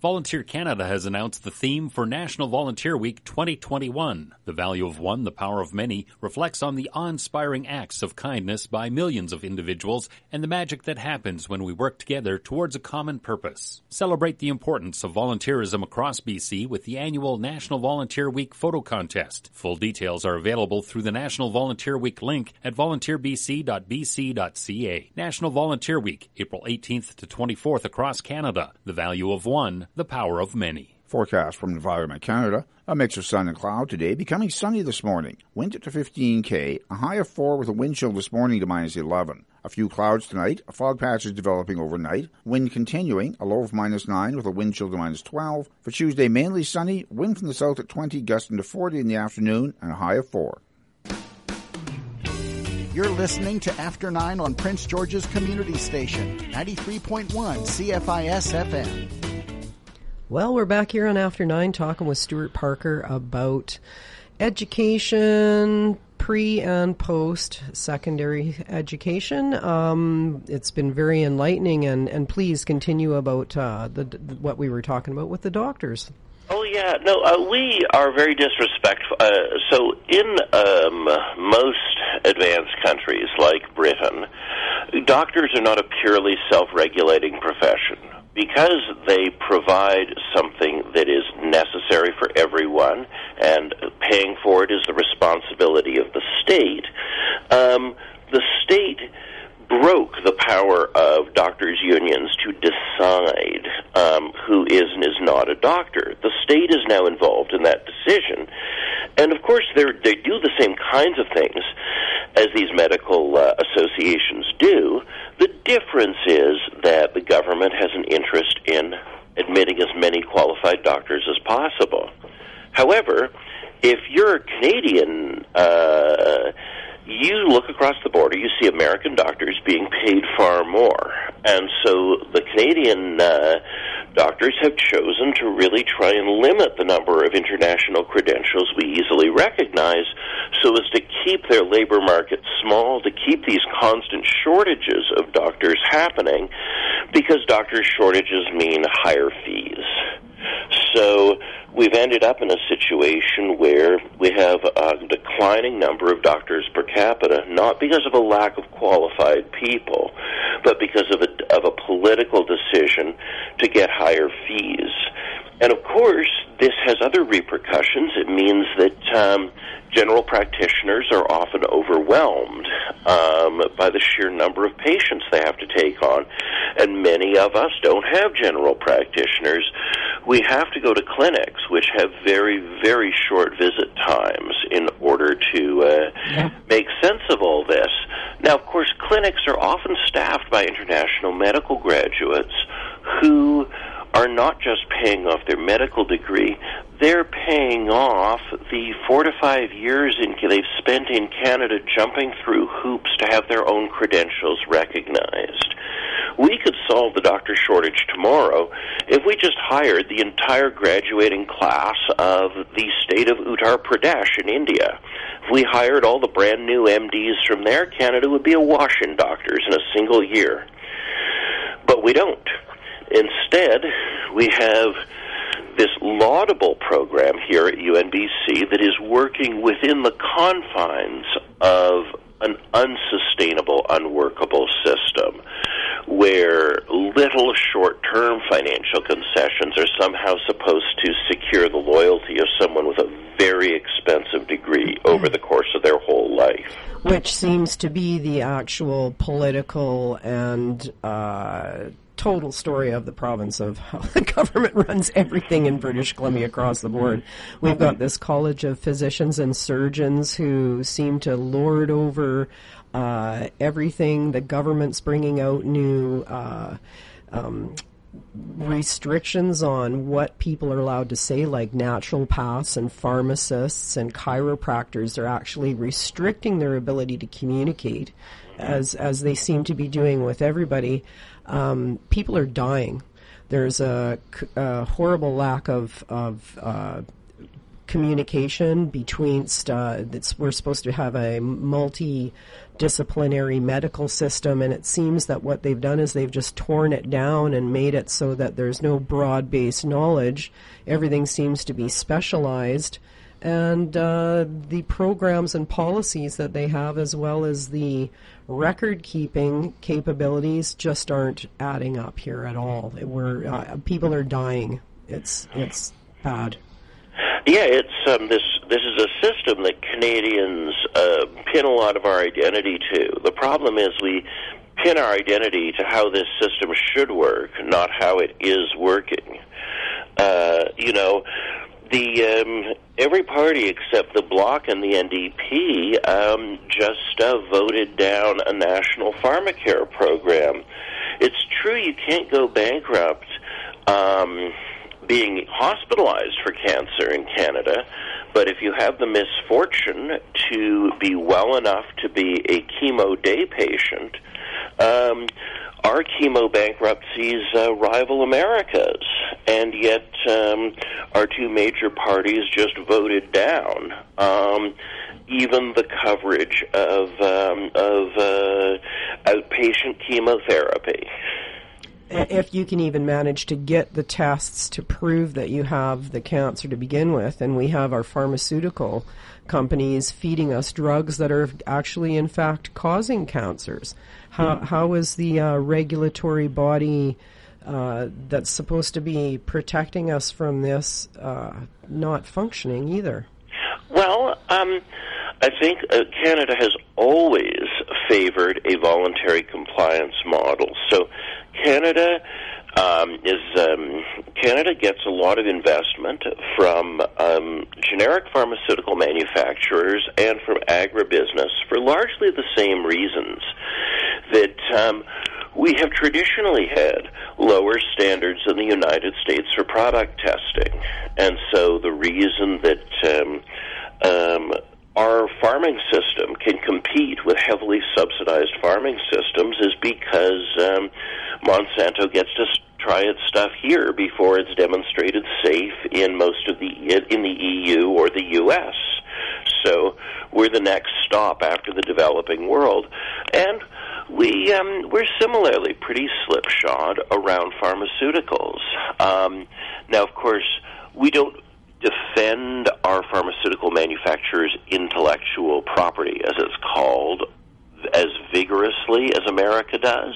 Volunteer Canada has announced the theme for National Volunteer Week 2021. The value of one, the power of many, reflects on the awe-inspiring acts of kindness by millions of individuals and the magic that happens when we work together towards a common purpose. Celebrate the importance of volunteerism across BC with the annual National Volunteer Week photo contest. Full details are available through the National Volunteer Week link at volunteerbc.bc.ca. National Volunteer Week, April 18th to 24th across Canada. The value of one, the power of many. Forecast from Environment Canada. A mix of sun and cloud today, becoming sunny this morning. Wind to 15k, a high of 4 with a wind chill this morning to minus 11. A few clouds tonight. A fog patch is developing overnight. Wind continuing. A low of minus 9 with a wind chill to minus 12. For Tuesday, mainly sunny. Wind from the south at 20, gusting to 40 in the afternoon, and a high of 4. You're listening to After 9 on Prince George's Community Station, 93.1 CFIS FM. Well, we're back here on After Nine talking with Stuart Parker about education, pre and post secondary education. Um, it's been very enlightening, and, and please continue about uh, the, what we were talking about with the doctors. Oh yeah, no, uh, we are very disrespectful. Uh, so in um, most advanced countries like Britain, doctors are not a purely self-regulating profession because they provide something that is necessary for everyone, and paying for it is the responsibility of the state. Um, the state broke the power of doctors' unions to decide um, who is and is not a doctor. The state is now involved in that decision, and of course they do the same kinds of things as these medical uh, associations do. The difference is that the government has an interest in admitting as many qualified doctors as possible. However, if you're a Canadian. Uh, you look across the border, you see American doctors being paid far more. And so the Canadian uh, doctors have chosen to really try and limit the number of international credentials we easily recognize so as to keep their labor market small, to keep these constant shortages of doctors happening, because doctor shortages mean higher fees. So we've ended up in a situation where we have a declining number of doctors per capita, not because of a lack of qualified people, but because of a, of a political decision to get higher fees. And of course, this has other repercussions. It means that um, general practitioners are often overwhelmed um, by the sheer number of patients they have to take on. And many of us don't have general practitioners. We have to go to clinics, which have very, very short visit times in order to uh, yeah. make sense of all this. Now, of course, clinics are often staffed by international medical graduates who are not just paying off their medical degree, they're paying off the four to five years in, they've spent in Canada jumping through hoops to have their own credentials recognized. We could solve the doctor shortage tomorrow if we just hired the entire graduating class of the state of Uttar Pradesh in India. If we hired all the brand new MDs from there, Canada would be awash in doctors in a single year. But we don't. Instead, we have this laudable program here at UNBC that is working within the confines of an unsustainable, unworkable system where little short term financial concessions are somehow supposed to secure the loyalty of someone with a very expensive degree over the course of their whole life. Which seems to be the actual political and uh, total story of the province of how the government runs everything in British Columbia across the board. We've got this College of Physicians and Surgeons who seem to lord over uh, everything. The government's bringing out new. Uh, um, restrictions on what people are allowed to say, like naturopaths and pharmacists and chiropractors, are actually restricting their ability to communicate, as as they seem to be doing with everybody um, people are dying. There's a, a horrible lack of, of uh, communication between uh, we're supposed to have a multi-disciplinary medical system and it seems that what they've done is they've just torn it down and made it so that there's no broad-based knowledge everything seems to be specialized and uh, the programs and policies that they have as well as the record keeping capabilities just aren't adding up here at all. We're uh, people are dying. It's it's bad. Yeah, it's um, this. This is a system that Canadians uh, pin a lot of our identity to. The problem is we pin our identity to how this system should work, not how it is working. Uh, you know, the um, every party except the Bloc and the NDP um, just uh, voted down a national pharmacare program. It's true you can't go bankrupt um, being hospitalized for cancer in Canada, but if you have the misfortune to be well enough to be a chemo day patient, um, our chemo bankruptcies uh, rival America's, and yet um, our two major parties just voted down um, even the coverage of um, of uh, outpatient chemotherapy. If you can even manage to get the tests to prove that you have the cancer to begin with, and we have our pharmaceutical companies feeding us drugs that are actually, in fact, causing cancers. How, how is the uh, regulatory body uh, that's supposed to be protecting us from this uh, not functioning either? Well, um, I think uh, Canada has always favored a voluntary compliance model. So Canada um, is um, Canada gets a lot of investment from um, generic pharmaceutical manufacturers and from agribusiness for largely the same reasons um, we have traditionally had lower standards in the United States for product testing, and so the reason that um, um, our farming system can compete with heavily subsidized farming systems is because um, Monsanto gets to try its stuff here before it's demonstrated safe in most of the in the EU or the US. So we're the next stop after the developing world, and we um, we're similarly pretty slipshod around pharmaceuticals. Um, now, of course, we don't defend our pharmaceutical manufacturers' intellectual property, as it's called, as vigorously as America does.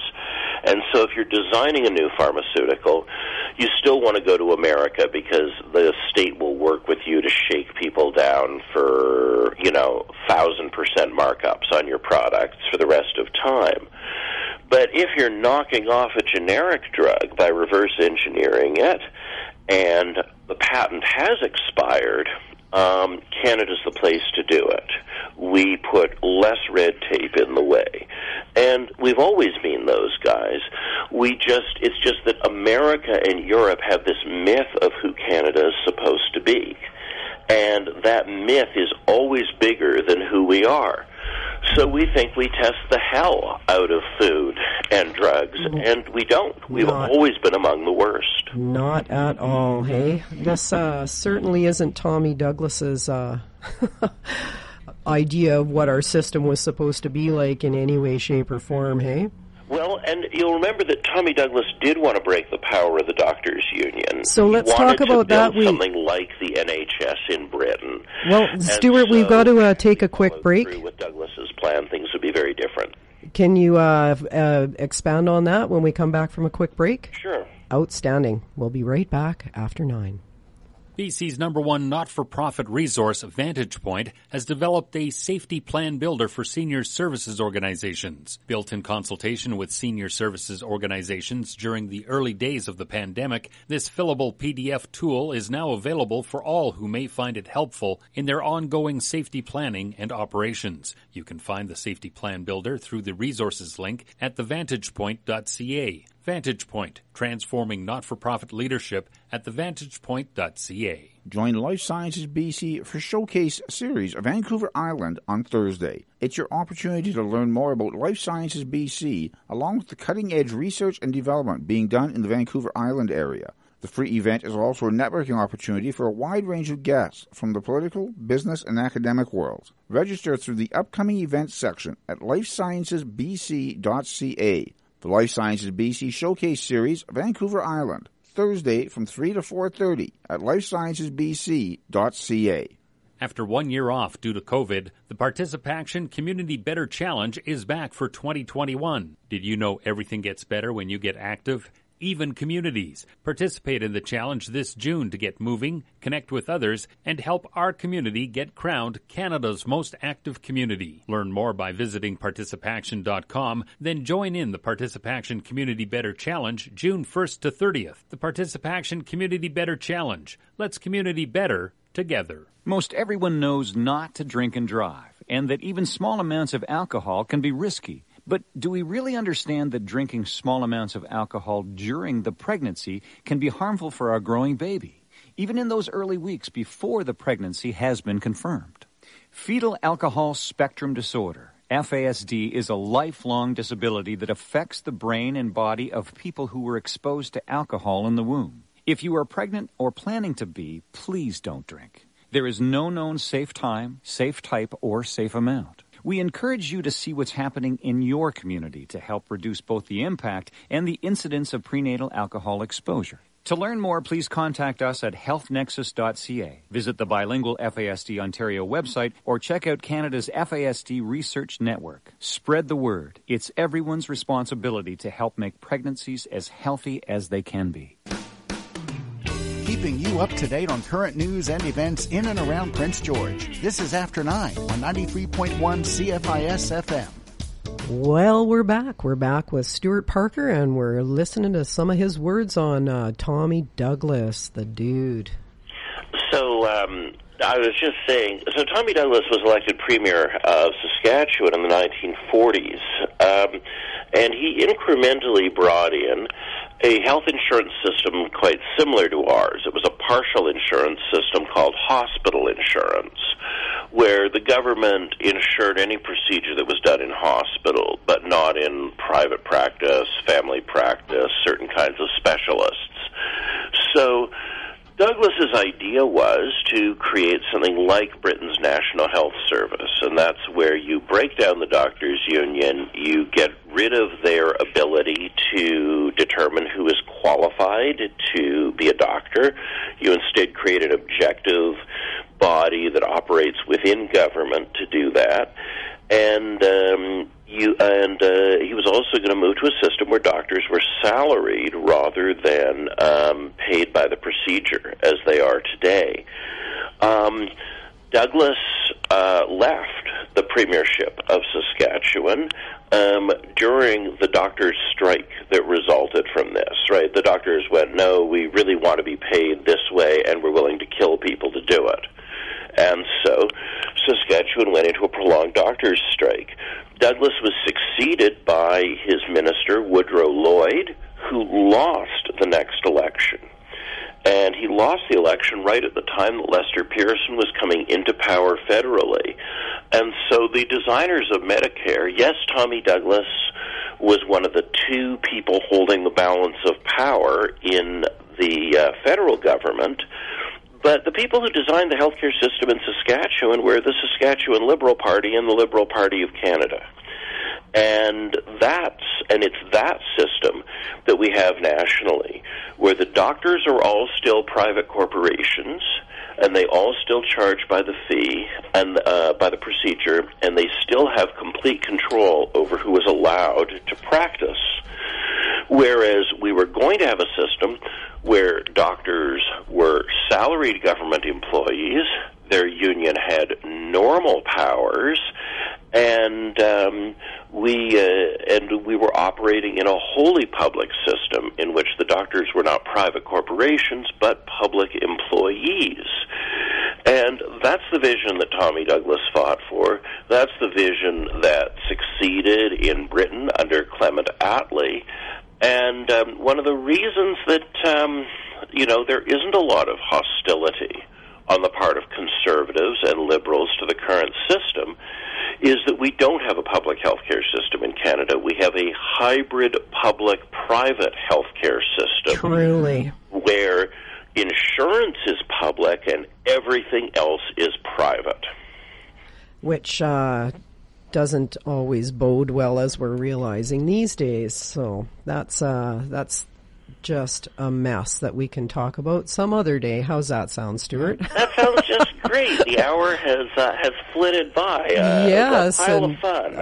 And so if you're designing a new pharmaceutical, you still want to go to America because the state will work with you to shake people down for, you know, thousand percent markups on your products for the rest of time. But if you're knocking off a generic drug by reverse engineering it, and the patent has expired, um, Canada's the place to do it. We put less red tape in the way. And we've always been those guys. We just, it's just that America and Europe have this myth of who Canada is supposed to be. And that myth is always bigger than who we are. So we think we test the hell out of food and drugs, and we don't. We've Not- always been among the worst. Not at all, hey? This uh, certainly isn't Tommy Douglas's uh, [laughs] idea of what our system was supposed to be like in any way, shape, or form, hey? Well, and you'll remember that Tommy Douglas did want to break the power of the doctors' union. So let's talk about that. We- something like the NHS in Britain. Well, And Stuart, we've got to uh, take a quick break. With Douglas's plan, things would be very different. Can you uh, uh, expand on that when we come back from a quick break? Sure. Outstanding. We'll be right back after nine. BC's number one not for profit resource, Vantage Point, has developed a safety plan builder for senior services organizations. Built in consultation with senior services organizations during the early days of the pandemic, this fillable PDF tool is now available for all who may find it helpful in their ongoing safety planning and operations. You can find the safety plan builder through the resources link at thevantagepoint.ca. Vantage Point, transforming not-for-profit leadership at thevantagepoint.ca. Join Life Sciences BC for Showcase Series of Vancouver Island on Thursday. It's your opportunity to learn more about Life Sciences BC along with the cutting edge research and development being done in the Vancouver Island area. The free event is also a networking opportunity for a wide range of guests from the political, business, and academic worlds. Register through the upcoming events section at lifesciencesbc.ca. The Life Sciences BC Showcase Series, Vancouver Island, Thursday from 3 to 4.30 at lifesciencesbc.ca. After one year off due to COVID, the Participaction Community Better Challenge is back for 2021. Did you know everything gets better when you get active? Even Communities. Participate in the challenge this June to get moving, connect with others, and help our community get crowned Canada's most active community. Learn more by visiting participaction.com, then join in the Participaction Community Better Challenge June 1st to 30th. The Participaction Community Better Challenge. Let's community better together. Most everyone knows not to drink and drive, and that even small amounts of alcohol can be risky. But do we really understand that drinking small amounts of alcohol during the pregnancy can be harmful for our growing baby, even in those early weeks before the pregnancy has been confirmed? Fetal alcohol spectrum disorder, FASD, is a lifelong disability that affects the brain and body of people who were exposed to alcohol in the womb. If you are pregnant or planning to be, please don't drink. There is no known safe time, safe type, or safe amount. We encourage you to see what's happening in your community to help reduce both the impact and the incidence of prenatal alcohol exposure. To learn more, please contact us at healthnexus.ca. Visit the bilingual FASD Ontario website or check out Canada's FASD Research Network. Spread the word. It's everyone's responsibility to help make pregnancies as healthy as they can be keeping you up to date on current news and events in and around Prince George. This is After 9 on 93.1 CFIS FM. Well, we're back. We're back with Stuart Parker, and we're listening to some of his words on uh, Tommy Douglas, the dude. So, um, I was just saying, so Tommy Douglas was elected premier of Saskatchewan in the 1940s, um, and he incrementally brought in a health insurance system quite similar to ours. It was a partial insurance system called hospital insurance, where the government insured any procedure that was done in hospital, but not in private practice, family practice, certain kinds of specialists. So, Douglas's idea was to create something like Britain's National Health Service, and that's where you break down the doctors' union, you get rid of their ability to determine who is qualified to be a doctor. You instead create an objective body that operates within government to do that. And um, you and uh, he was also going to move to a system where doctors were salaried rather than um, paid by the procedure as they are today. Um, Douglas uh, left the premiership of Saskatchewan um, during the doctors' strike that resulted from this. Right, the doctors went, "No, we really want to be paid this way, and we're willing to kill people to do it." And so Saskatchewan went into a prolonged doctors' strike. Douglas was succeeded by his minister, Woodrow Lloyd, who lost the next election. And he lost the election right at the time that Lester Pearson was coming into power federally. And so the designers of Medicare, yes, Tommy Douglas was one of the two people holding the balance of power in the uh, federal government, but the people who designed the healthcare system in Saskatchewan were the Saskatchewan Liberal Party and the Liberal Party of Canada. And that's and it's that system that we have nationally, where the doctors are all still private corporations, and they all still charge by the fee and uh, by the procedure, and they still have complete control over who is allowed to practice. Whereas we were going to have a system where doctors were salaried government employees, their union had normal powers, and um, we uh, and we were operating in a wholly public system in which the doctors were not private corporations but public employees. And that's the vision that Tommy Douglas fought for. That's the vision that succeeded in Britain under Clement Attlee. And um, one of the reasons that um, you know there isn't a lot of hostility on the part of conservatives and liberals to the current system is that we don't have a public health care system in Canada. We have a hybrid public private health care system. Truly. Where insurance is public and everything else is private. Which uh, doesn't always bode well as we're realizing these days. So that's uh, that's just a mess that we can talk about some other day. How's that sound, Stuart? [laughs] That sounds just great. The hour has uh, has flitted by. Uh, yes, and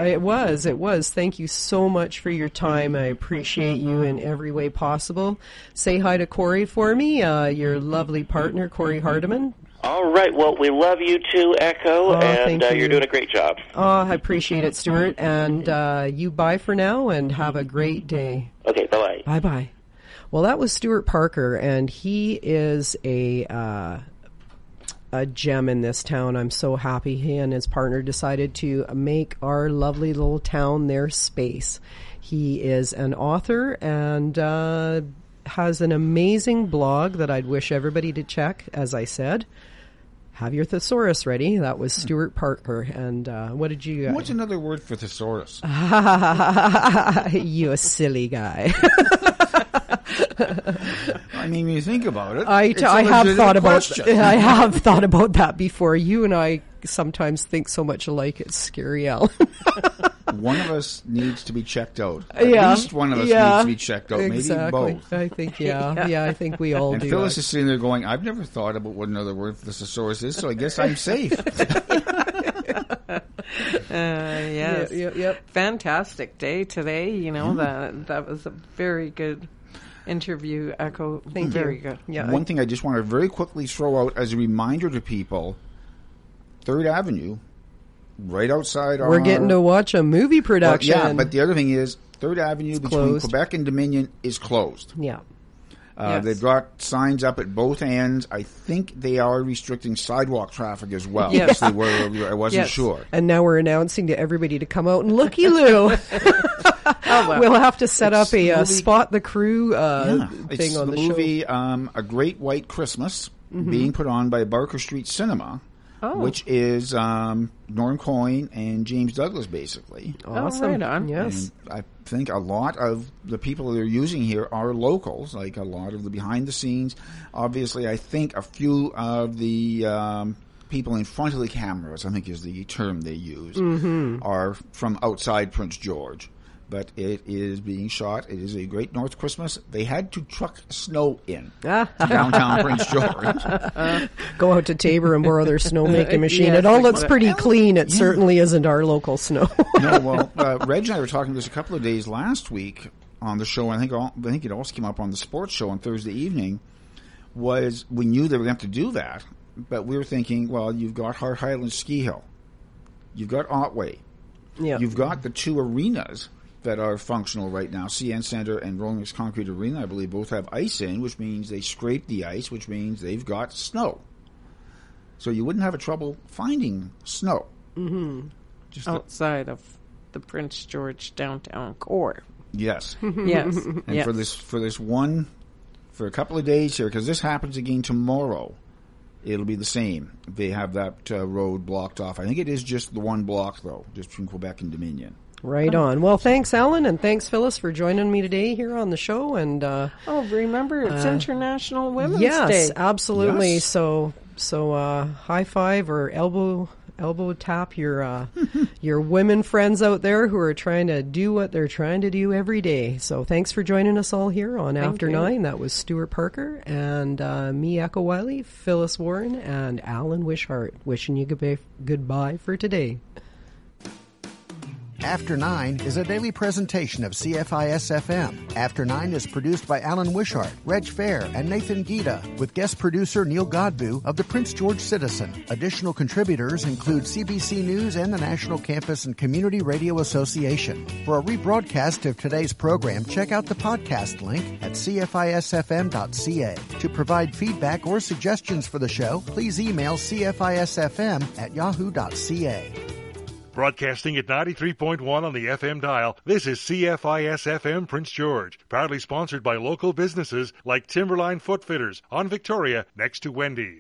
it was. It was. Thank you so much for your time. I appreciate you in every way possible. Say hi to Corey for me, uh, your lovely partner, Corey Hardiman. All right. Well, we love you too, Echo, Oh, and uh, you. you're doing a great job. Oh, I appreciate it, Stuart. And uh, you bye for now, and have a great day. Okay. Bye bye. Bye bye. Well, that was Stuart Parker, and he is a uh, a gem in this town. I'm so happy he and his partner decided to make our lovely little town their space. He is an author and uh, has an amazing blog that I'd wish everybody to check. As I said, have your thesaurus ready. That was Stuart Parker. And uh, what did you? What's another word for thesaurus? [laughs] you a silly guy. [laughs] I mean, when you think about it, I, it's t- a I have legitimate thought about question. [laughs] I have thought about that before. You and I sometimes think so much alike. It's scary, Al. [laughs] one of us needs to be checked out. At yeah, least one of us yeah, needs to be checked out. Exactly. Maybe both. I think [laughs] yeah, yeah, I think we all And do. Phyllis that. is sitting there going, "I've never thought about what another word for the thesaurus is, so I guess I'm safe." Uh, yes. Yep, yep. Fantastic day today. You know that that was a very good interview. Echo. Thank very you. good. Yeah, One thing I just want to very quickly throw out as a reminder to people: Third Avenue, right outside our. we're getting to watch a movie Well, production. yeah, but the other thing is Third Avenue between closed. Quebec and Dominion is closed. yeah. Uh, Yes. They've got signs up at both ends. I think they are restricting sidewalk traffic as well. Yes. They were. I wasn't Yes. sure. And now we're announcing to everybody to come out and looky loo. [laughs] [laughs] well. we'll have to set It's up a uh, spot the crew uh, Yeah, thing it's on the, the. Mm-hmm. movie um, A Great White Christmas being put on by Barker Street Cinema, Oh. which is um, Norm Coyne and James Douglas, basically. Awesome. right on. Yes. And I think a lot of the people they're using here are locals, like a lot of the behind the scenes. Obviously, I think a few of the um, people in front of the cameras, I think is the term they use, Mm-hmm. are from outside Prince George. But it is being shot. It is a great North Christmas. They had to truck snow in [laughs] to downtown Prince George. Go out to Tabor and borrow their snowmaking [laughs] machine. Yes, it all looks pretty clean. It certainly isn't our local snow. [laughs] no, well, uh, Reg and I were talking this a couple of days last week on the show. I think all, I think it also came up on the sports show on Thursday evening. Was we knew they were going to have to do that, but we were thinking, well, you've got Hart Highland Ski Hill, you've got Otway, yeah. you've got the two arenas that are functional right now, CN Center and Rolling Mix Concrete Arena. I believe both have ice in, which means they scrape the ice, which means they've got snow. So you wouldn't have a trouble finding snow. Mm-hmm. Just the- Outside of the Prince George downtown core. yes. Yes. [laughs] And yes. for this for this one for a couple of days here because this happens again tomorrow. It'll be the same. They have that uh, road blocked off. I think it is just the one block though, just between Quebec and Dominion. Right on. Well, thanks, Alan, and thanks, Phyllis, for joining me today here on the show. And uh, Oh, remember it's International Women's yes, Day. absolutely. Yes. So, so uh, high five or elbow elbow tap your uh, [laughs] your women friends out there who are trying to do what they're trying to do every day. So, thanks for joining us all here on After you. Nine. That was Stuart Parker and uh, me, Echo Wiley, Phyllis Warren, and Alan Wishart. Wishing you goodbye, goodbye for today. After Nine is a daily presentation of CFIS FM. After Nine is produced by Alan Wishart, Reg Fair, and Nathan Gita, with guest producer Neil Godbout of the Prince George Citizen. Additional contributors include CBC News and the National Campus and Community Radio Association. For a rebroadcast of today's program, check out the podcast link at cfisfm.ca. To provide feedback or suggestions for the show, please email cfisfm at yahoo.ca. Broadcasting at 93.1 on the FM dial, this is CFIS FM Prince George, proudly sponsored by local businesses like Timberline Footfitters on Victoria next to Wendy's.